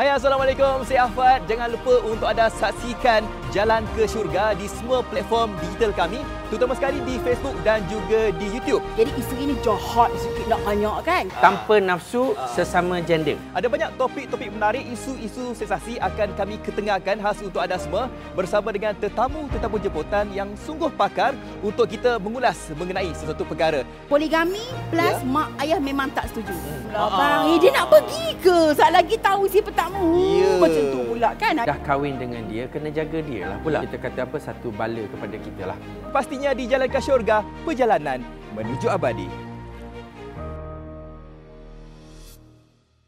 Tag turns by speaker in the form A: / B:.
A: Hai Assalamualaikum, saya Afad. Jangan lupa untuk ada saksikan Jalan ke Syurga di semua platform digital kami, terutama sekali di Facebook dan juga di YouTube.
B: Jadi isu ini jahat sikit nak banyak kan?
C: Tanpa nafsu sesama gender.
A: Ada banyak topik-topik menarik, isu-isu sensasi akan kami ketengahkan khas untuk anda semua bersama dengan tetamu-tetamu jemputan yang sungguh pakar untuk kita mengulas mengenai sesuatu perkara.
B: Poligami plus
A: Ya.
B: mak ayah memang tak setuju.
A: Ah.
B: bang, eh, dia nak pergi ke? Saat lagi tahu si petamu.
A: Ya.
B: Macam tu pula kan?
C: Dah kahwin dengan dia, kena jaga dia lah pula. Kita kata apa, satu bala kepada kita lah.
A: Pastinya di Jalan ke Syurga, perjalanan menuju abadi.